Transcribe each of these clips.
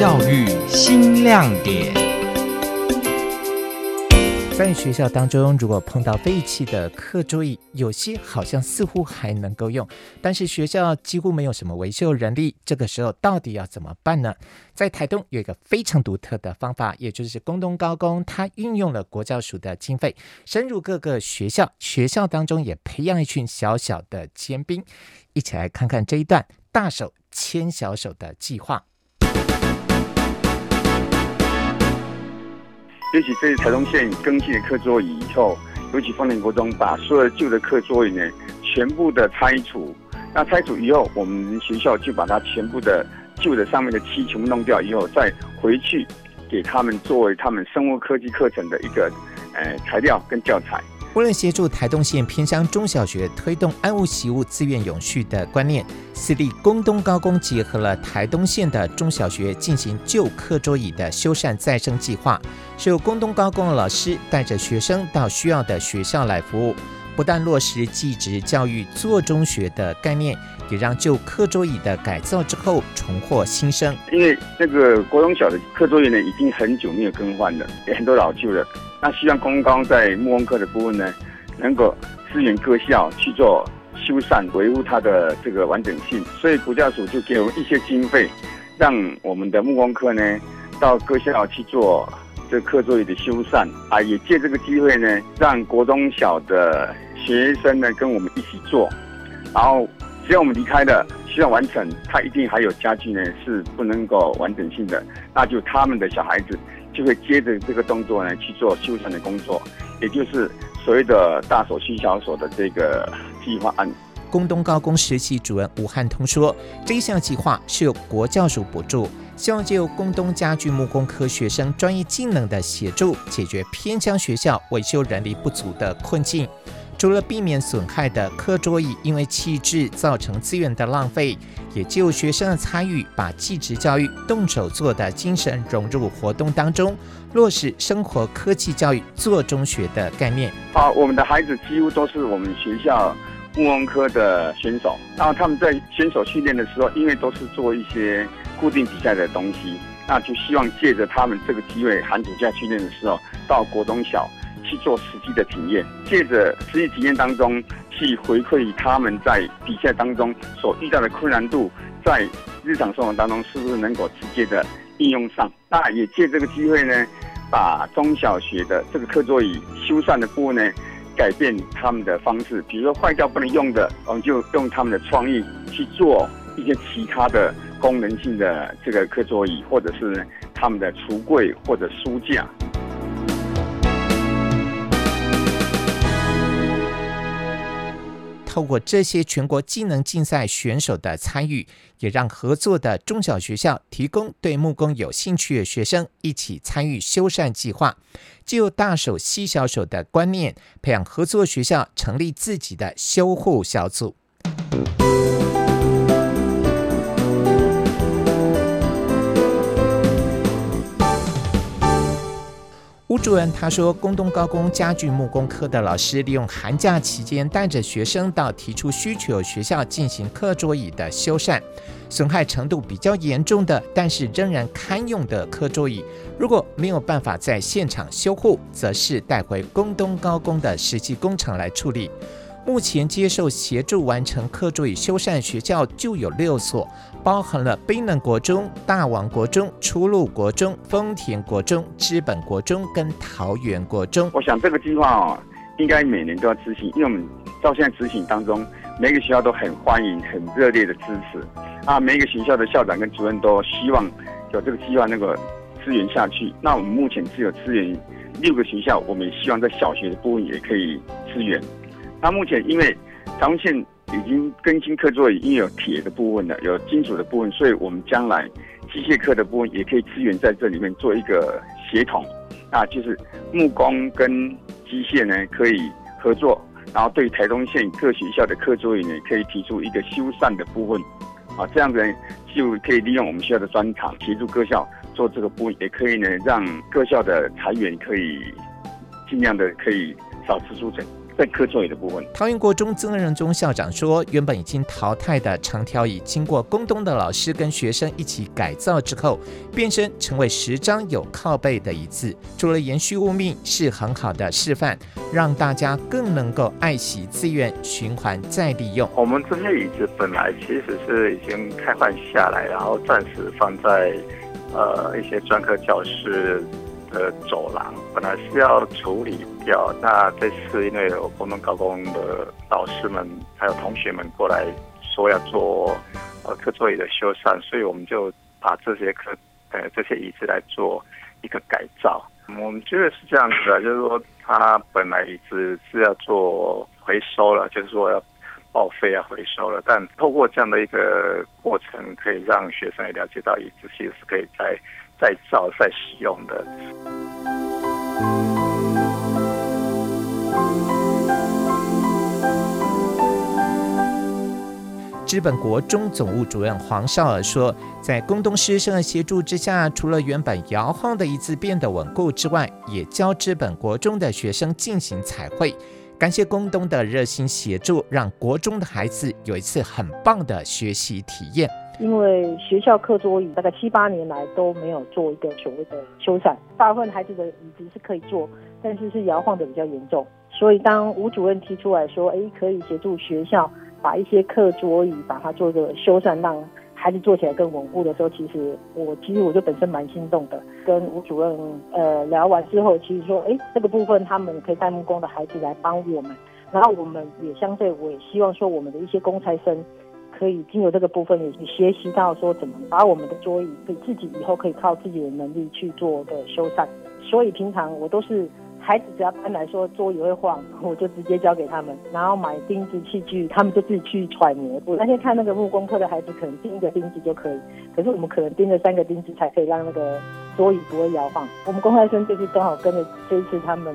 教育新亮点。在学校当中，如果碰到废弃的课桌椅，有些好像似乎还能够用，但是学校几乎没有什么维修人力。这个时候到底要怎么办呢？在台东有一个非常独特的方法，也就是工东高工，它运用了国教署的经费，深入各个学校，学校当中也培养一群小小的尖兵。一起来看看这一段大手牵小手的计划。尤其这是台东县更新的课桌椅以后，尤其丰年国中把所有旧的课桌椅呢，全部的拆除。那拆除以后，我们学校就把它全部的旧的上面的漆全部弄掉以后，再回去给他们作为他们生物科技课程的一个呃材料跟教材。为了协助台东县偏乡中小学推动爱物惜物、资源永续的观念，私立宫东高工结合了台东县的中小学进行旧课桌椅的修缮再生计划，是由宫东高工的老师带着学生到需要的学校来服务，不但落实技职教育做中学的概念，也让旧课桌椅的改造之后重获新生。因为那个国中小的课桌椅呢，已经很久没有更换了，也很多老旧了。那希望宫东高工在木工科的部分呢，能够支援各校去做修缮，维护它的这个完整性。所以国教署就给我们一些经费，让我们的木工科呢到各校去做这课桌椅的修缮啊，也借这个机会呢，让国中小的学生呢跟我们一起做。然后只要我们离开了，需要完成，他一定还有家具呢是不能够完整性的，那就他们的小孩子。就会接着这个动作呢去做修缮的工作，也就是所谓的大手牵小手的这个计划案。工东高工实习主任吴汉通说，这项计划是由国教署补助，希望借由工东家具木工科学生专业技能的协助，解决偏乡学校维修人力不足的困境。除了避免损害的课桌椅因为弃置造成资源的浪费，也就有学生的参与，把技职教育动手做的精神融入活动当中，落实生活科技教育做中学的概念。啊，我们的孩子几乎都是我们学校木工科的选手，然后他们在选手训练的时候，因为都是做一些固定比赛的东西，那就希望借着他们这个机会，寒暑假训练的时候到国中小。去做实际的体验，借着实际体验当中去回馈他们在比赛当中所遇到的困难度，在日常生活当中是不是能够直接的应用上？那也借这个机会呢，把中小学的这个课桌椅修缮的部分呢，改变他们的方式，比如说坏掉不能用的，我们就用他们的创意去做一些其他的功能性的这个课桌椅，或者是他们的橱柜或者书架。透过这些全国技能竞赛选手的参与，也让合作的中小学校提供对木工有兴趣的学生一起参与修缮计划，就大手吸小手的观念，培养合作学校成立自己的修护小组。主任他说，宫东高工家具木工科的老师利用寒假期间，带着学生到提出需求学校进行课桌椅的修缮，损害程度比较严重的，但是仍然堪用的课桌椅，如果没有办法在现场修护，则是带回宫东高工的实际工厂来处理。目前接受协助完成课桌椅修缮学校就有六所，包含了卑能国中、大王国中、初鹿国中、丰田国中、资本国中跟桃园国中。我想这个计划哦，应该每年都要执行，因为我们到现在执行当中，每个学校都很欢迎、很热烈的支持啊。每一个学校的校长跟主任都希望有这个计划能够支援下去。那我们目前只有支援六个学校，我们也希望在小学的部分也可以支援。那目前因为台东县已经更新课桌椅，已经有铁的部分了，有金属的部分，所以我们将来机械课的部分也可以支援在这里面做一个协同，啊，就是木工跟机械呢可以合作，然后对台东县各学校的课桌椅呢可以提出一个修缮的部分，啊，这样子呢就可以利用我们学校的专长协助各校做这个部分，也可以呢让各校的财员可以尽量的可以少支出成。在课桌椅的部分。桃园国中曾仁宗校长说，原本已经淘汰的长条椅，经过工东的老师跟学生一起改造之后，变身成为十张有靠背的椅子。除了延续物命，是很好的示范，让大家更能够爱惜资源，循环再利用。我们这些椅子本来其实是已经开换下来，然后暂时放在呃一些专科教室的走廊，本来是要处理掉。那这次因为有宫东高工的老师们还有同学们过来说要做呃课桌椅的修缮，所以我们就把这些课呃这些椅子来做一个改造。我们觉得是这样子的，就是说它本来椅子是要做回收了，就是说要报废啊回收了，但透过这样的一个过程，可以让学生也了解到椅子其实是可以在再造再使用的。知本国中总务主任黄少尔说，在工东师生的协助之下，除了原本摇晃的椅子变得稳固之外，也教知本国中的学生进行彩绘。感谢宫东的热心协助，让国中的孩子有一次很棒的学习体验。因为学校课桌椅大概七八年来都没有做一个所谓的修缮，大部分孩子的椅子是可以坐，但是是摇晃的比较严重。所以当吴主任提出来说，哎，可以协助学校。把一些课桌椅把它做一个修缮，让孩子坐起来更稳固的时候，其实我其实我就本身蛮心动的。跟吴主任呃聊完之后，其实说，哎，这个部分他们可以带木工的孩子来帮我们，然后我们也相对，我也希望说我们的一些公差生可以经由这个部分也学习到说怎么把我们的桌椅可以自己以后可以靠自己的能力去做的修缮。所以平常我都是。孩子只要搬来说桌椅会晃，我就直接交给他们，然后买钉子器具，他们就自己去揣摩。我那天看那个木工课的孩子，可能钉一个钉子就可以，可是我们可能钉了三个钉子才可以让那个桌椅不会摇晃。我们公开生就是刚好跟着这一次他们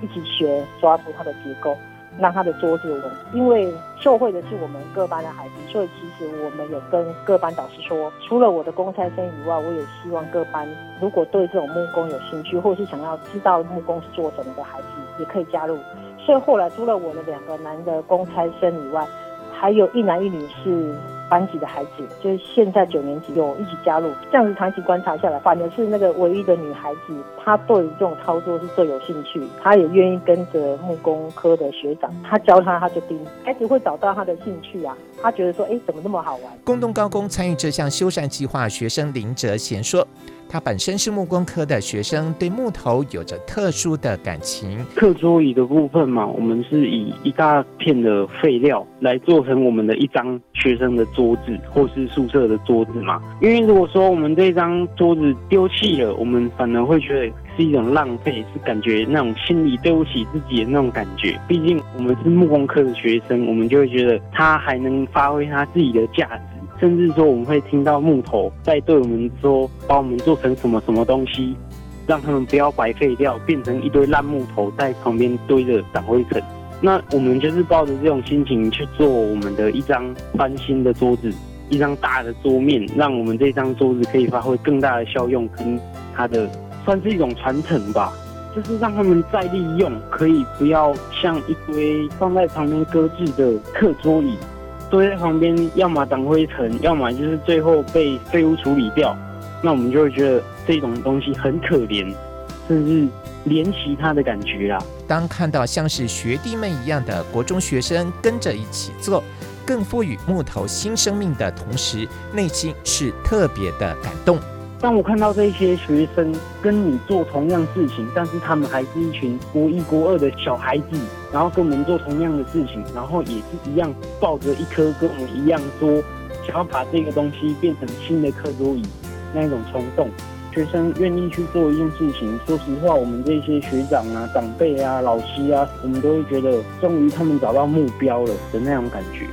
一起学抓住它的结构。让他的桌子有人，因为受惠的是我们各班的孩子，所以其实我们有跟各班导师说，除了我的公差生以外，我也希望各班如果对这种木工有兴趣，或是想要知道木工是做什么的孩子，也可以加入。所以后来除了我的两个男的公差生以外，还有一男一女是。班级的孩子就是现在九年级有一起加入，这样子长期观察下来，反而是那个唯一的女孩子，她对于这种操作是最有兴趣，她也愿意跟着木工科的学长，他教她，她就盯，孩子会找到他的兴趣啊，他觉得说，哎，怎么那么好玩？工东高工参与这项修缮计划，学生林哲贤说。他本身是木工科的学生，对木头有着特殊的感情。课桌椅的部分嘛，我们是以一大片的废料来做成我们的一张学生的桌子，或是宿舍的桌子嘛。因为如果说我们这张桌子丢弃了，我们反而会觉得是一种浪费，是感觉那种心里对不起自己的那种感觉。毕竟我们是木工科的学生，我们就会觉得它还能发挥它自己的价值。甚至说，我们会听到木头在对我们说，把我们做成什么什么东西，让他们不要白废掉，变成一堆烂木头在旁边堆着长灰尘。那我们就是抱着这种心情去做我们的一张翻新的桌子，一张大的桌面，让我们这张桌子可以发挥更大的效用，跟它的算是一种传承吧，就是让他们再利用，可以不要像一堆放在旁边搁置的课桌椅。堆在旁边，要么挡灰尘，要么就是最后被废物处理掉。那我们就会觉得这种东西很可怜，甚至怜惜它的感觉啦。当看到像是学弟妹一样的国中学生跟着一起做，更赋予木头新生命的同时，内心是特别的感动。当我看到这些学生跟你做同样事情，但是他们还是一群国一、国二的小孩子，然后跟我们做同样的事情，然后也是一样抱着一颗跟我们一样说想要把这个东西变成新的课桌椅那种冲动，学生愿意去做一件事情。说实话，我们这些学长啊、长辈啊、老师啊，我们都会觉得终于他们找到目标了的那种感觉。